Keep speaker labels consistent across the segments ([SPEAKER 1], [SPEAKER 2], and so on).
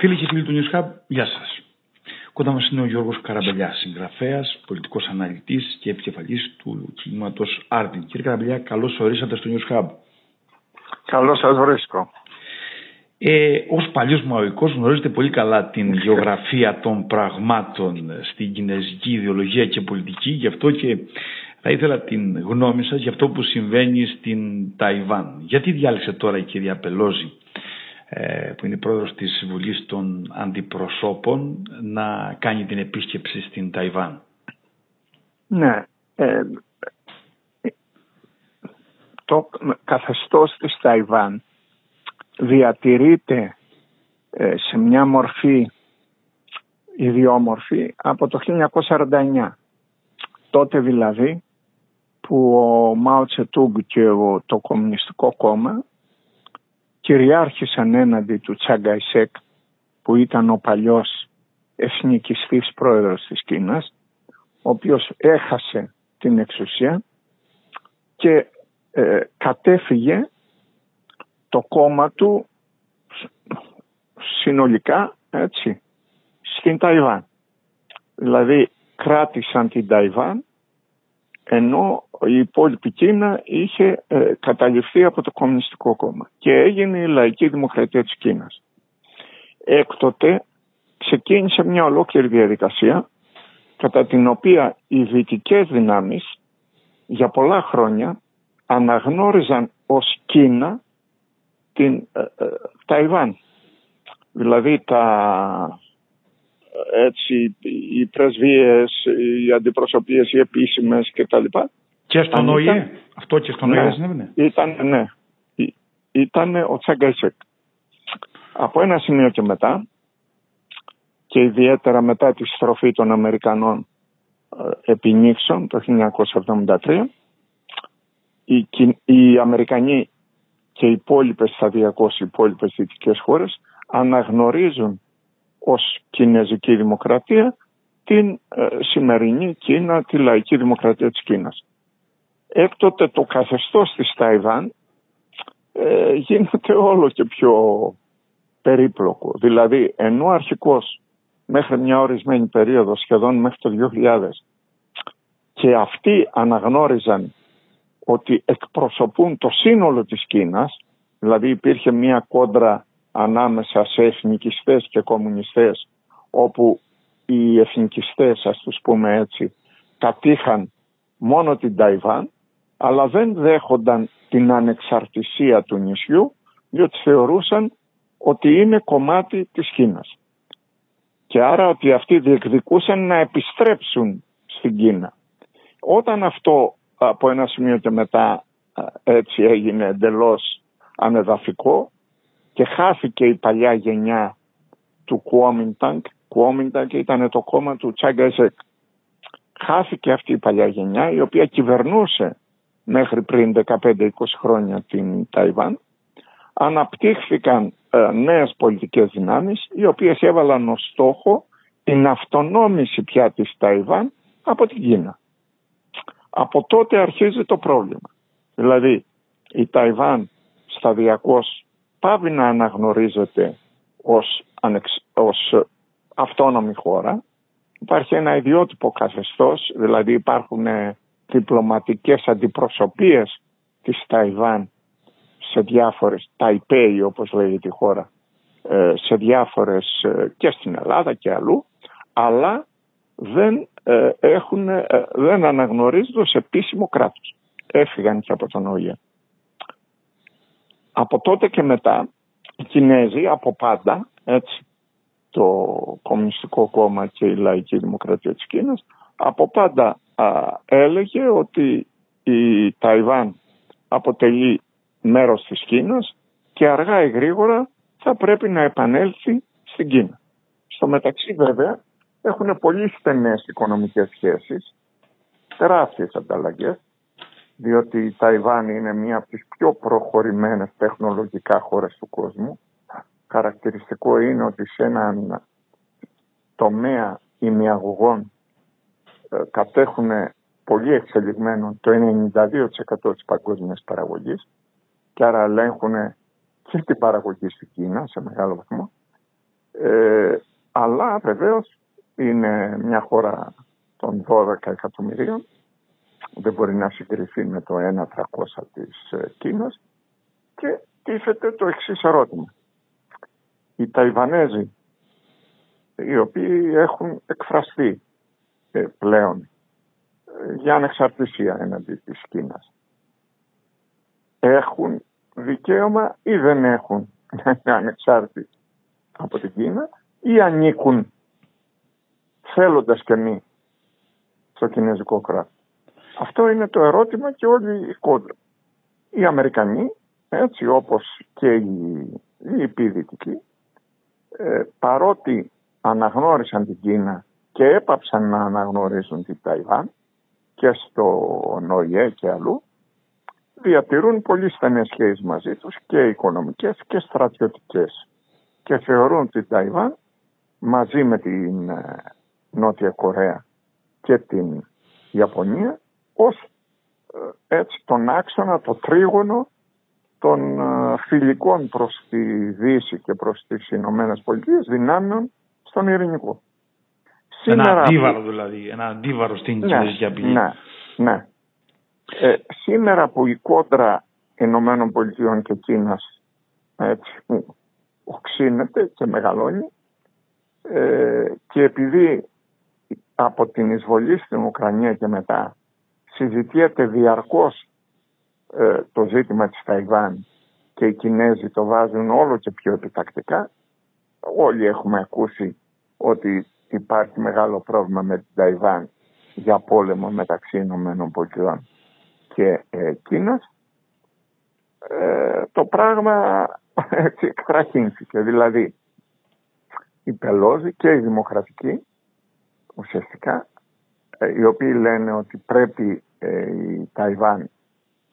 [SPEAKER 1] Φίλοι και φίλοι του News Hub, γεια σας. Κοντά μας είναι ο Γιώργος Καραμπελιάς, συγγραφέας, πολιτικός αναλυτής και επικεφαλής του κινήματος Άρτιν. Κύριε Καραμπελιά, καλώς ορίσατε στο News Hub.
[SPEAKER 2] Καλώς σας βρίσκω.
[SPEAKER 1] Ε, Ω παλιός μαοϊκός, γνωρίζετε πολύ καλά την γεωγραφία των πραγμάτων στην κινέζικη ιδεολογία και πολιτική, γι' αυτό και θα ήθελα την γνώμη σας για αυτό που συμβαίνει στην Ταϊβάν. Γιατί διάλεξε τώρα η κυρία Πελόζη ε, που είναι πρόεδρος της Βουλής των Αντιπροσώπων να κάνει την επίσκεψη στην Ταϊβάν.
[SPEAKER 2] Ναι. Ε, το καθεστώς της Ταϊβάν διατηρείται ε, σε μια μορφή ιδιόμορφη από το 1949. Τότε δηλαδή που ο Μάο Τσετούγκ και το Κομμουνιστικό Κόμμα κυριάρχησαν έναντι του Τσαγκαϊσέκ που ήταν ο παλιός εθνικιστής πρόεδρος της Κίνας ο οποίος έχασε την εξουσία και ε, κατέφυγε το κόμμα του συνολικά έτσι στην Ταϊβάν. Δηλαδή κράτησαν την Ταϊβάν ενώ η υπόλοιπη Κίνα είχε ε, καταληφθεί από το Κομμουνιστικό Κόμμα και έγινε η Λαϊκή Δημοκρατία της Κίνας. Έκτοτε ξεκίνησε μια ολόκληρη διαδικασία κατά την οποία οι δυτικές δυνάμεις για πολλά χρόνια αναγνώριζαν ως Κίνα την ε, ε, Ταϊβάν. Δηλαδή τα έτσι οι πρεσβείες, οι αντιπροσωπείες, οι επίσημες κτλ.
[SPEAKER 1] Και στον ΟΗΕ. Αυτό και στον ΟΗΕ
[SPEAKER 2] ναι,
[SPEAKER 1] συνέβαινε.
[SPEAKER 2] Ήταν, ναι. Ήταν ο Τσαγκαϊσεκ. Από ένα σημείο και μετά και ιδιαίτερα μετά τη στροφή των Αμερικανών ε, επί Νίξον το 1973 οι, οι Αμερικανοί και οι υπόλοιπες σταδιακώς οι υπόλοιπες δυτικές χώρες αναγνωρίζουν ως Κινέζικη Δημοκρατία την ε, σημερινή Κίνα, τη λαϊκή δημοκρατία της Κίνας. Έκτοτε το καθεστώς της Ταϊβάν ε, γίνεται όλο και πιο περίπλοκο. Δηλαδή, ενώ αρχικώς μέχρι μια ορισμένη περίοδο, σχεδόν μέχρι το 2000, και αυτοί αναγνώριζαν ότι εκπροσωπούν το σύνολο της Κίνας, δηλαδή υπήρχε μια κόντρα ανάμεσα σε εθνικιστές και κομμουνιστές όπου οι εθνικιστές ας τους πούμε έτσι κατήχαν μόνο την Ταϊβάν αλλά δεν δέχονταν την ανεξαρτησία του νησιού διότι θεωρούσαν ότι είναι κομμάτι της Κίνας. Και άρα ότι αυτοί διεκδικούσαν να επιστρέψουν στην Κίνα. Όταν αυτό από ένα σημείο και μετά έτσι έγινε εντελώς ανεδαφικό και χάθηκε η παλιά γενιά του Κουόμιντανκ. Κουόμιντανκ ήταν το κόμμα του Τσάγκαζεκ. Χάθηκε αυτή η παλιά γενιά η οποία κυβερνούσε μέχρι πριν 15-20 χρόνια την Ταϊβάν. Αναπτύχθηκαν ε, νέες πολιτικές δυνάμεις οι οποίες έβαλαν ως στόχο την αυτονόμηση πια της Ταϊβάν από την Κίνα. Από τότε αρχίζει το πρόβλημα. Δηλαδή η Ταϊβάν σταδιακώς πάβει να αναγνωρίζεται ως, ανεξ, ως αυτόνομη χώρα. Υπάρχει ένα ιδιότυπο καθεστώς, δηλαδή υπάρχουν ε, διπλωματικές αντιπροσωπείες της Ταϊβάν σε διάφορες, Ταϊπέι όπως λέγεται η χώρα, ε, σε διάφορες ε, και στην Ελλάδα και αλλού, αλλά δεν, έχουν, δεν αναγνωρίζονται ως επίσημο κράτος. Έφυγαν και από τον ΟΗΕ από τότε και μετά οι Κινέζοι από πάντα, έτσι, το Κομμουνιστικό Κόμμα και η Λαϊκή Δημοκρατία της Κίνας, από πάντα έλεγε ότι η Ταϊβάν αποτελεί μέρος της Κίνας και αργά ή γρήγορα θα πρέπει να επανέλθει στην Κίνα. Στο μεταξύ βέβαια έχουν πολύ στενές οικονομικές σχέσεις, τεράστιες ανταλλαγές διότι η Ταϊβάν είναι μία από τις πιο προχωρημένες τεχνολογικά χώρες του κόσμου. Χαρακτηριστικό είναι ότι σε έναν τομέα ημιαγωγών ε, κατέχουν πολύ εξελιγμένο το 92% της παγκόσμιας παραγωγής και άρα ελέγχουν και την παραγωγή στην Κίνα σε μεγάλο βαθμό. Ε, αλλά βεβαίως είναι μια χώρα των 12 εκατομμυρίων. Δεν μπορεί να συγκριθεί με το 1-300 της ε, Κίνας. Και τίθεται το εξής ερώτημα. Οι Ταϊβανέζοι, οι οποίοι έχουν εκφραστεί ε, πλέον ε, για ανεξαρτησία έναντι της Κίνας, έχουν δικαίωμα ή δεν έχουν να είναι ανεξάρτητοι από την Κίνα ή ανήκουν θέλοντας και μη στο κινέζικο κράτος; Αυτό είναι το ερώτημα και όλη η κόντρα. Οι Αμερικανοί, έτσι όπως και οι, οι επιδυτικοί, ε, παρότι αναγνώρισαν την Κίνα και έπαψαν να αναγνωρίζουν την Ταϊβάν και στο ΝΟΙΕ και αλλού, διατηρούν πολύ στενές σχέσεις μαζί τους και οικονομικές και στρατιωτικές και θεωρούν την Ταϊβάν μαζί με την ε, Νότια Κορέα και την Ιαπωνία ως ε, έτσι τον άξονα, το τρίγωνο των ε, φιλικών προς τη Δύση και προς τις Ηνωμένες Πολιτείες δυνάμεων στον Ειρηνικό.
[SPEAKER 1] Σήμερα... Ένα αντίβαρο δηλαδή, ένα αντίβαρο στην ναι, Κινέζικη απειλή.
[SPEAKER 2] Ναι, ναι. Ε, σήμερα που η κόντρα Ηνωμένων Πολιτειών και Κίνας έτσι, οξύνεται και μεγαλώνει ε, και επειδή από την εισβολή στην Ουκρανία και μετά συζητιέται διαρκώς ε, το ζήτημα της Ταϊβάν και οι Κινέζοι το βάζουν όλο και πιο επιτακτικά. Όλοι έχουμε ακούσει ότι υπάρχει μεγάλο πρόβλημα με την Ταϊβάν για πόλεμο μεταξύ Ηνωμένων Πολιτειών και ε, Κίνας. Ε, το πράγμα έτσι εκτραχύνθηκε. Δηλαδή η Πελώζη και η Δημοκρατική ουσιαστικά ε, οι οποίοι λένε ότι πρέπει ε, η Ταϊβάν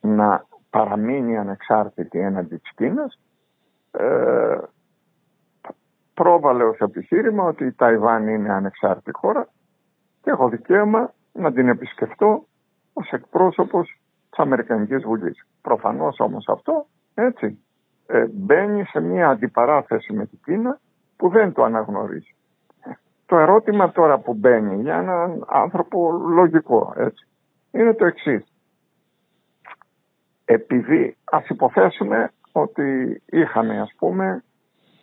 [SPEAKER 2] να παραμείνει ανεξάρτητη έναντι της Κίνας ε, πρόβαλε ως επιχείρημα ότι η Ταϊβάν είναι ανεξάρτητη χώρα και έχω δικαίωμα να την επισκεφτώ ως εκπρόσωπος της Αμερικανικής Βουλής. Προφανώς όμως αυτό έτσι ε, μπαίνει σε μια αντιπαράθεση με την Κίνα που δεν το αναγνωρίζει. Το ερώτημα τώρα που μπαίνει για έναν άνθρωπο λογικό έτσι, είναι το εξής. Επειδή ας υποθέσουμε ότι είχαμε ας πούμε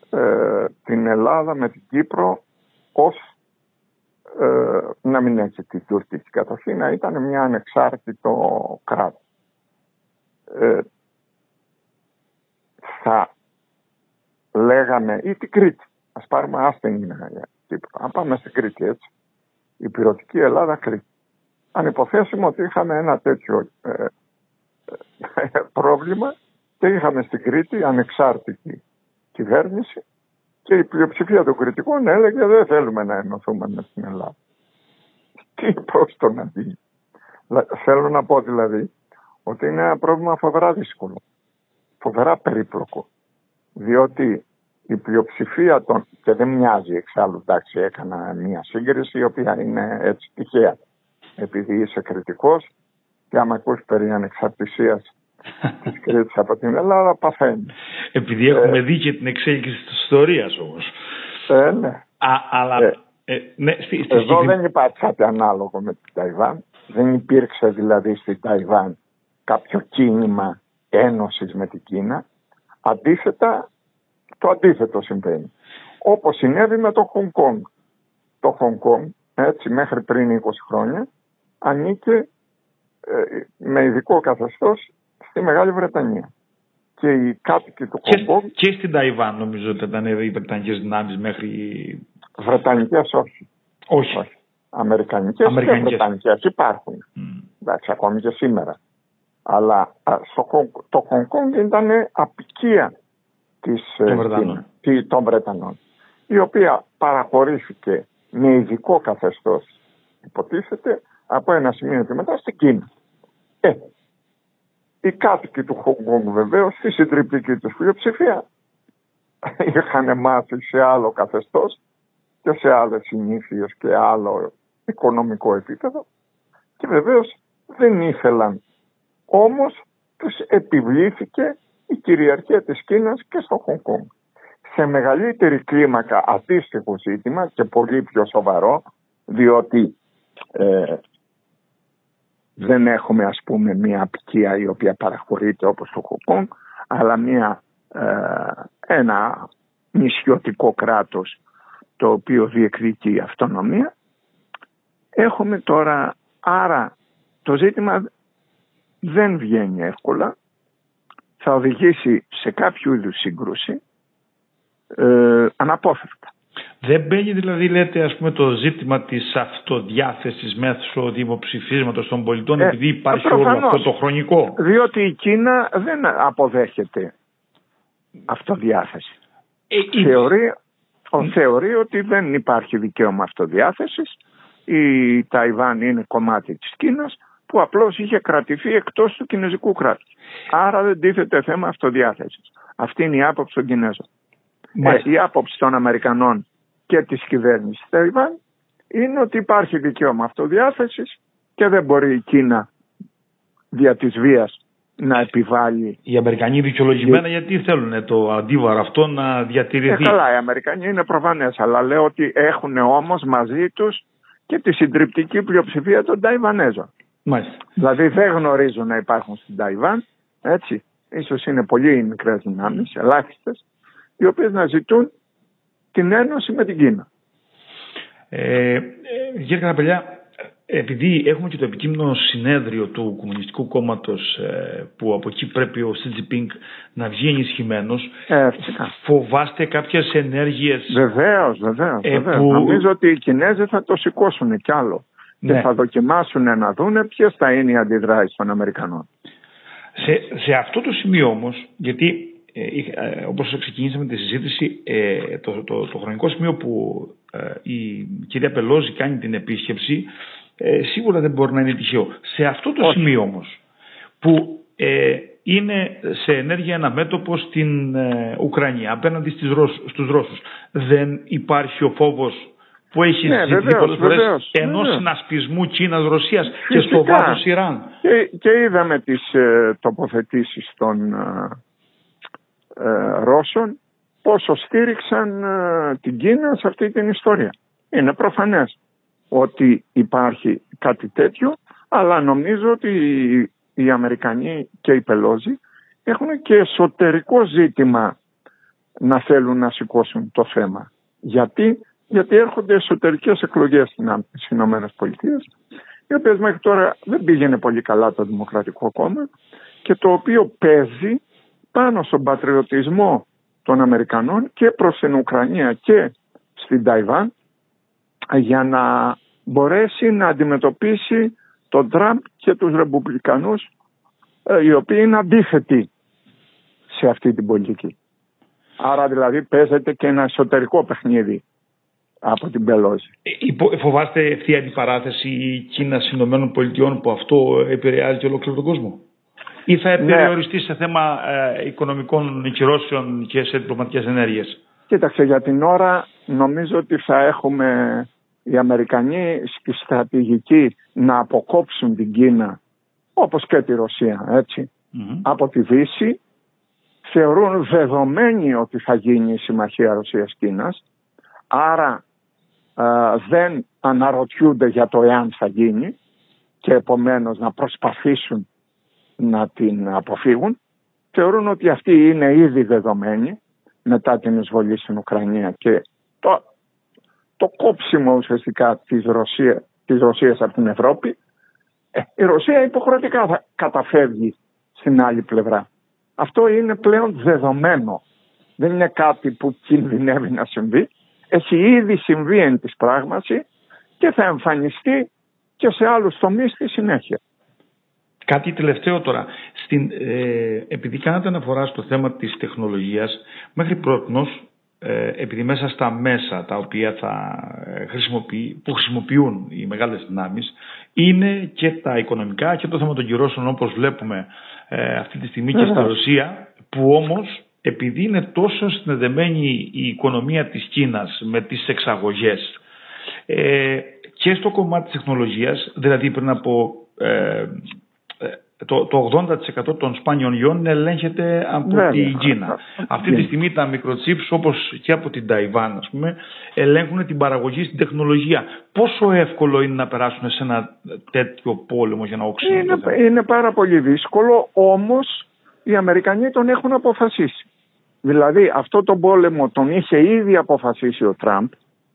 [SPEAKER 2] ε, την Ελλάδα με την Κύπρο ως ε, να μην έχει την τουρκική κατοχή, να ήταν μια ανεξάρτητο κράτος. Ε, θα λέγαμε ή την Κρήτη. Ας πάρουμε άστεγη για Κύπρο. Αν πάμε στην Κρήτη έτσι. Η πυρωτική Ελλάδα Κρήτη. Αν υποθέσουμε ότι είχαμε ένα τέτοιο ε, ε, πρόβλημα και είχαμε στην Κρήτη ανεξάρτητη κυβέρνηση και η πλειοψηφία των κριτικών έλεγε δεν θέλουμε να ενωθούμε με την Ελλάδα. Τι πώς το να δει. Θέλω να πω δηλαδή ότι είναι ένα πρόβλημα φοβερά δύσκολο, φοβερά περίπλοκο. Διότι η πλειοψηφία των, και δεν μοιάζει εξάλλου, εντάξει έκανα μια σύγκριση η οποία είναι έτσι τυχαία. Επειδή είσαι κριτικός και άμα ακούς περί ανεξαρτησίας της Κρήτης από την Ελλάδα παθαίνεις.
[SPEAKER 1] Επειδή έχουμε ε, δει και την εξέλιξη της ιστορίας όμως.
[SPEAKER 2] Ε, ναι.
[SPEAKER 1] Α, αλλά, ε, ε, ναι, στη,
[SPEAKER 2] στη Εδώ δεν υπάρχει κάτι ανάλογο με την Ταϊβάν. Δεν υπήρξε δηλαδή στην Ταϊβάν κάποιο κίνημα ένωσης με την Κίνα. Αντίθετα, το αντίθετο συμβαίνει. Όπως συνέβη με το Χονγκ Κόνγκ. Το Χονγκ Κόνγκ, έτσι μέχρι πριν 20 χρόνια, ανήκε ε, με ειδικό καθεστώς στη Μεγάλη Βρετανία. Και οι κάτοικοι του Χονγκ Κονγκ.
[SPEAKER 1] Και, στην Ταϊβάν νομίζω ότι ήταν οι Βρετανικές δυνάμεις μέχρι.
[SPEAKER 2] Βρετανικές όχι.
[SPEAKER 1] Όχι. όχι.
[SPEAKER 2] Αμερικανικές και Βρετανικές υπάρχουν. Mm. Εντάξει, ακόμη και σήμερα. Αλλά στο, το Χονγκ ήταν απικία της, ε, των Βρετανών. η οποία παραχωρήθηκε με ειδικό καθεστώς υποτίθεται από ένα σημείο και μετά στην Κίνα. Ε, οι κάτοικοι του Χογκόνγκ βεβαίως, στη συντριπτική τους πλειοψηφία, είχαν μάθει σε άλλο καθεστώς και σε άλλες συνήθειες και άλλο οικονομικό επίπεδο και βεβαίως δεν ήθελαν. Όμως τους επιβλήθηκε η κυριαρχία της Κίνας και στο Χονγκ σε μεγαλύτερη κλίμακα αντίστοιχο ζήτημα και πολύ πιο σοβαρό διότι ε, δεν έχουμε ας πούμε μια απικία η οποία παραχωρείται όπως το Χοκόν αλλά μια, ε, ένα νησιωτικό κράτος το οποίο διεκδικεί αυτονομία. Έχουμε τώρα άρα το ζήτημα δεν βγαίνει εύκολα θα οδηγήσει σε κάποιο είδους σύγκρουση ε, αναπόφευκτα.
[SPEAKER 1] Δεν μπαίνει δηλαδή λέτε ας πούμε το ζήτημα της αυτοδιάθεσης μέσω δημοψηφίσματος των πολιτών ε, επειδή υπάρχει όλο αυτό το χρονικό;
[SPEAKER 2] Διότι η Κίνα δεν αποδέχεται αυτοδιάθεση. Ε, θεωρεί, θεωρεί ότι δεν υπάρχει δικαίωμα αυτοδιάθεσης. Η Ταϊβάν είναι κομμάτι της Κίνας που απλώς είχε κρατηθεί εκτός του κινέζικου κράτους. Άρα δεν τίθεται θέμα αυτοδιάθεσης. Αυτή είναι η άποψη των Κινέζων. Ε, η άποψη των Αμερικανών και της κυβέρνησης Ταϊβάν είναι ότι υπάρχει δικαίωμα αυτοδιάθεσης και δεν μπορεί η Κίνα δια της βίας να επιβάλλει.
[SPEAKER 1] Οι Αμερικανοί δικαιολογημένα γιατί θέλουν το αντίβαρο αυτό να διατηρηθεί;
[SPEAKER 2] Ε, καλά, οι Αμερικανοί είναι προφανές, αλλά λέω ότι έχουν όμως μαζί τους και τη συντριπτική πλειοψηφία των Ταϊβανέζων.
[SPEAKER 1] Μάλιστα.
[SPEAKER 2] Δηλαδή δεν γνωρίζουν να υπάρχουν στην Ταϊβάν, έτσι, ίσως είναι πολύ μικρές δυνάμεις, ελάχιστες, οι οποίες να ζητούν την ένωση με την Κίνα.
[SPEAKER 1] Ε, ε κύριε Καραπελιά, επειδή έχουμε και το επικείμενο συνέδριο του Κομμουνιστικού Κόμματος ε, που από εκεί πρέπει ο Σι Τζιπίνγκ να βγει ενισχυμένος.
[SPEAKER 2] Ε,
[SPEAKER 1] φοβάστε κάποιες ενέργειες...
[SPEAKER 2] Βεβαίως, βεβαίως. Ε, Που... Νομίζω ότι οι Κινέζοι θα το σηκώσουν κι άλλο. Και ναι. θα δοκιμάσουν να δούνε ποιες θα είναι οι αντιδράσεις των Αμερικανών.
[SPEAKER 1] Σε, σε αυτό το σημείο όμως, γιατί ε, ε, όπως ξεκινήσαμε τη συζήτηση, ε, το, το, το, χρονικό σημείο που ε, η κυρία Πελόζη κάνει την επίσκεψη ε, σίγουρα δεν μπορεί να είναι τυχαίο. Σε αυτό το σημείο όμως που είναι σε ενέργεια ένα μέτωπο στην Ουκρανία απέναντι στις Ρώσους, στους Ρώσους δεν υπάρχει ο φόβος που έχει ναι, ζητηθεί πολλές φορές ενός συνασπισμού Κίνας-Ρωσίας και στο βάθος Ιράν.
[SPEAKER 2] Και, και είδαμε τις ε, τοποθετήσεις των ε, Ρώσων πόσο στήριξαν ε, την Κίνα σε αυτή την ιστορία. Είναι προφανές ότι υπάρχει κάτι τέτοιο, αλλά νομίζω ότι οι Αμερικανοί και οι Πελόζοι έχουν και εσωτερικό ζήτημα να θέλουν να σηκώσουν το θέμα. Γιατί, Γιατί έρχονται εσωτερικές εκλογές στις Ηνωμένες Πολιτείες, οι οποίες μέχρι τώρα δεν πήγαινε πολύ καλά το Δημοκρατικό Κόμμα και το οποίο παίζει πάνω στον πατριωτισμό των Αμερικανών και προς την Ουκρανία και στην Ταϊβάν για να μπορέσει να αντιμετωπίσει τον Τραμπ και τους Ρεπουμπλικανούς ε, οι οποίοι είναι αντίθετοι σε αυτή την πολιτική. Άρα δηλαδή παίζεται και ένα εσωτερικό παιχνίδι από την Πελώση.
[SPEAKER 1] Ε, φοβάστε ευθεία αντιπαράθεση Κίνας Ηνωμένων Πολιτειών που αυτό επηρεάζει ολόκληρο τον κόσμο; Ή θα ναι. περιοριστεί σε θέμα ε, οικονομικών κυρώσεων και σε διπλωματικές ενέργειες;
[SPEAKER 2] Κοίταξε, για την ώρα νομίζω ότι θα έχουμε οι Αμερικανοί στη στρατηγική να αποκόψουν την Κίνα όπως και τη Ρωσία από τη Δύση θεωρούν δεδομένοι ότι θα γίνει η συμμαχία Ρωσίας-Κίνας άρα ε, δεν αναρωτιούνται για το εάν θα γίνει και επομένως να προσπαθήσουν να την αποφύγουν. Θεωρούν ότι αυτή είναι ήδη δεδομένη μετά την εισβολή στην Ουκρανία και το, το κόψιμο ουσιαστικά της, Ρωσία, της Ρωσίας από την Ευρώπη. Ε, η Ρωσία υποχρεωτικά θα καταφεύγει στην άλλη πλευρά. Αυτό είναι πλέον δεδομένο. Δεν είναι κάτι που κινδυνεύει να συμβεί. Έχει ήδη συμβεί εν της πράγμαση και θα εμφανιστεί και σε άλλους τομείς στη συνέχεια.
[SPEAKER 1] Κάτι τελευταίο τώρα. Στην, ε, επειδή κάνατε αναφορά στο θέμα της τεχνολογίας, μέχρι πρότινος, ε, επειδή μέσα στα μέσα τα οποία θα ε, χρησιμοποιεί, που χρησιμοποιούν οι μεγάλες δυνάμεις, είναι και τα οικονομικά και το θέμα των κυρώσεων όπως βλέπουμε ε, αυτή τη στιγμή και στη Ρωσία, που όμως επειδή είναι τόσο συνδεδεμένη η οικονομία της Κίνας με τις εξαγωγές ε, και στο κομμάτι της τεχνολογίας, δηλαδή πριν από το, το 80% των σπάνιων ιών ελέγχεται από ναι, την ναι. Κίνα. Αυτή τη στιγμή τα μικροτσίπς όπως και από την Ταϊβάν ας πούμε ελέγχουν την παραγωγή στην τεχνολογία. Πόσο εύκολο είναι να περάσουν σε ένα τέτοιο πόλεμο για να οξύνουν
[SPEAKER 2] είναι, είναι πάρα πολύ δύσκολο όμως οι Αμερικανοί τον έχουν αποφασίσει. Δηλαδή αυτό το πόλεμο τον είχε ήδη αποφασίσει ο Τραμπ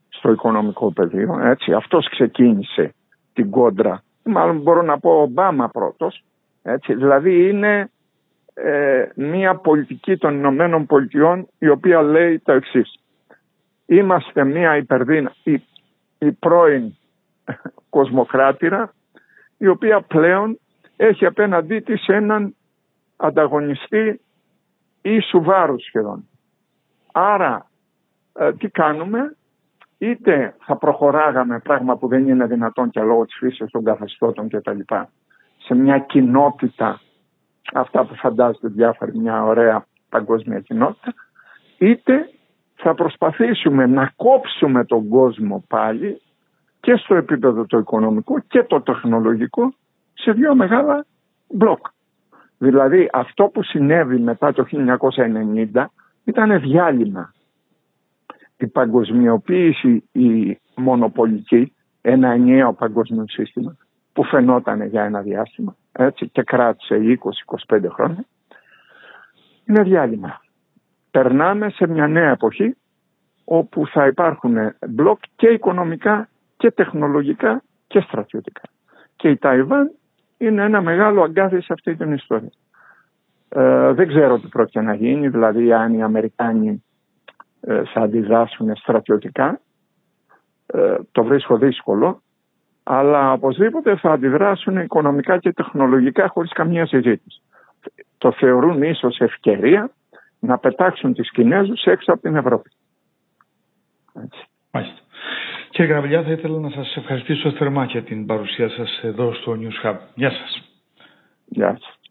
[SPEAKER 2] στο οικονομικό πεδίο. Έτσι. Αυτός ξεκίνησε την κόντρα. Μάλλον μπορώ να πω ο Ομπάμα πρώτος. Έτσι. Δηλαδή είναι ε, μια πολιτική των Ηνωμένων Πολιτειών η οποία λέει το εξής. Είμαστε μια υπερδύνα, η, η πρώην κοσμοκράτηρα η οποία πλέον έχει απέναντί της έναν ανταγωνιστή ίσου βάρου σχεδόν. Άρα ε, τι κάνουμε, είτε θα προχωράγαμε πράγμα που δεν είναι δυνατόν και λόγω της φύσης των καθεστώτων και τα λοιπά, σε μια κοινότητα, αυτά που φαντάζεται διάφοροι, μια ωραία παγκόσμια κοινότητα, είτε θα προσπαθήσουμε να κόψουμε τον κόσμο πάλι και στο επίπεδο το οικονομικό και το τεχνολογικό σε δύο μεγάλα μπλοκ. Δηλαδή αυτό που συνέβη μετά το 1990 ήταν διάλειμμα. Η παγκοσμιοποίηση, η μονοπολική, ένα ενιαίο παγκόσμιο σύστημα που φαινόταν για ένα διάστημα έτσι, και κράτησε 20-25 χρόνια, είναι διάλειμμα. Περνάμε σε μια νέα εποχή όπου θα υπάρχουν μπλοκ και οικονομικά και τεχνολογικά και στρατιωτικά. Και η Ταϊβάν είναι ένα μεγάλο αγκάθι σε αυτή την ιστορία. Ε, δεν ξέρω τι πρόκειται να γίνει, δηλαδή αν οι Αμερικάνοι ε, θα αντιδράσουν στρατιωτικά, ε, το βρίσκω δύσκολο, αλλά οπωσδήποτε θα αντιδράσουν οικονομικά και τεχνολογικά χωρίς καμία συζήτηση. Το θεωρούν ίσως ευκαιρία να πετάξουν τις Κινέζους έξω από την Ευρώπη.
[SPEAKER 1] Έτσι. Μάλιστα. Κύριε Γραβιλιά, θα ήθελα να σας ευχαριστήσω θερμά για την παρουσία σας εδώ στο News Hub. Γεια σας.
[SPEAKER 2] Γεια σας.